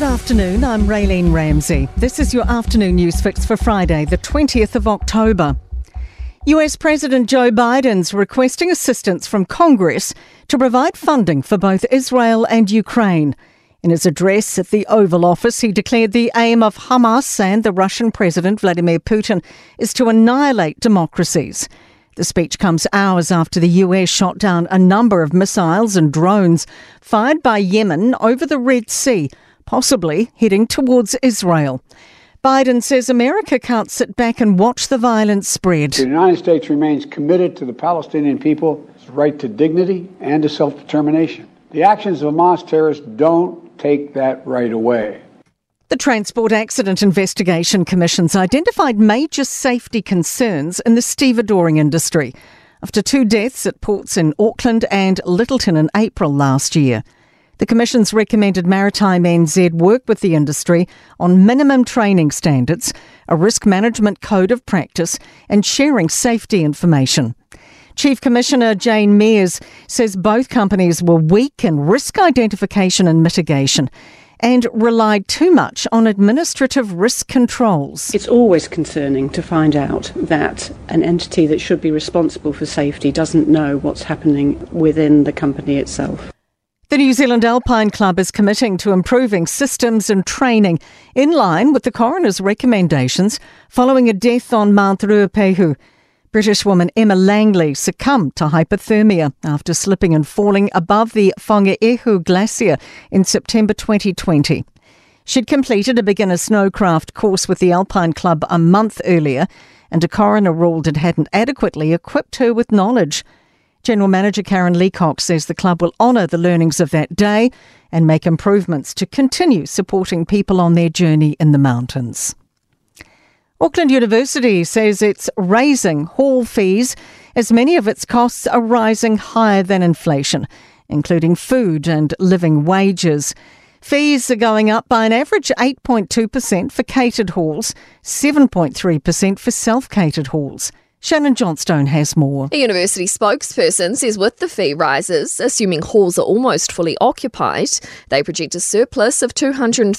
Good afternoon, I'm Raylene Ramsey. This is your afternoon news fix for Friday, the 20th of October. US President Joe Biden's requesting assistance from Congress to provide funding for both Israel and Ukraine. In his address at the Oval Office, he declared the aim of Hamas and the Russian President Vladimir Putin is to annihilate democracies. The speech comes hours after the US shot down a number of missiles and drones fired by Yemen over the Red Sea, possibly heading towards Israel. Biden says America can't sit back and watch the violence spread. The United States remains committed to the Palestinian people's right to dignity and to self determination. The actions of Hamas terrorists don't take that right away. The Transport Accident Investigation Commission's identified major safety concerns in the stevedoring industry after two deaths at ports in Auckland and Lyttelton in April last year. The Commission's recommended Maritime NZ work with the industry on minimum training standards, a risk management code of practice, and sharing safety information. Chief Commissioner Jane Meares says both companies were weak in risk identification and mitigation and relied too much on administrative risk controls. It's always concerning to find out that an entity that should be responsible for safety doesn't know what's happening within the company itself. The New Zealand Alpine Club is committing to improving systems and training in line with the coroner's recommendations following a death on Mount Ruapehu. British woman Emma Langley succumbed to hypothermia after slipping and falling above the Whangaehu Glacier in September 2020. She'd completed a beginner snowcraft course with the Alpine Club a month earlier, and a coroner ruled it hadn't adequately equipped her with knowledge. General Manager Karen Leacock says the club will honour the learnings of that day and make improvements to continue supporting people on their journey in the mountains. Auckland University says it's raising hall fees as many of its costs are rising higher than inflation, including food and living wages. Fees are going up by an average 8.2% for catered halls, 7.3% for self catered halls. Shannon Johnstone has more. A university spokesperson says with the fee rises, assuming halls are almost fully occupied, they project a surplus of $203,000,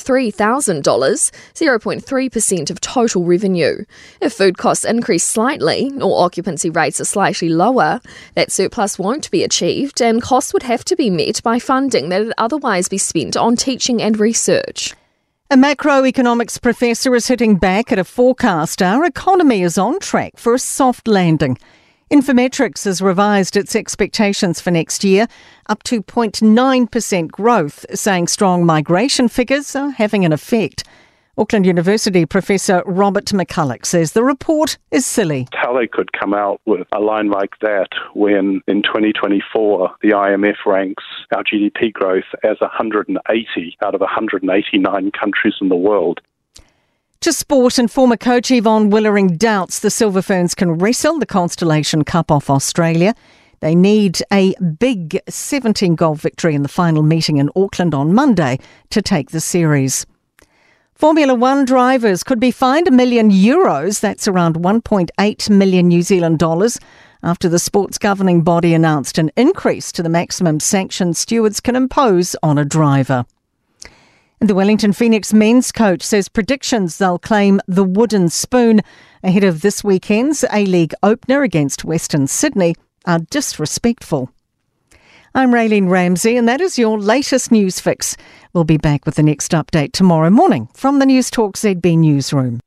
0.3% of total revenue. If food costs increase slightly or occupancy rates are slightly lower, that surplus won't be achieved and costs would have to be met by funding that would otherwise be spent on teaching and research. A macroeconomics professor is hitting back at a forecast our economy is on track for a soft landing. Infometrics has revised its expectations for next year up to 0.9% growth, saying strong migration figures are having an effect. Auckland University Professor Robert MacCulloch says the report is silly. How they could come out with a line like that when in 2024 the IMF ranks our GDP growth as 180 out of 189 countries in the world. To sport, and former coach Yvonne Willering doubts the Silver Ferns can wrestle the Constellation Cup off Australia. They need a big 17 goal victory in the final meeting in Auckland on Monday to take the series. Formula One drivers could be fined a million euros, that's around 1.8 million New Zealand dollars, after the sports governing body announced an increase to the maximum sanction stewards can impose on a driver. The Wellington Phoenix men's coach says predictions they'll claim the wooden spoon ahead of this weekend's A League opener against Western Sydney are disrespectful. I'm Raylene Ramsey, and that is your latest news fix. We'll be back with the next update tomorrow morning from the Newstalk ZB newsroom.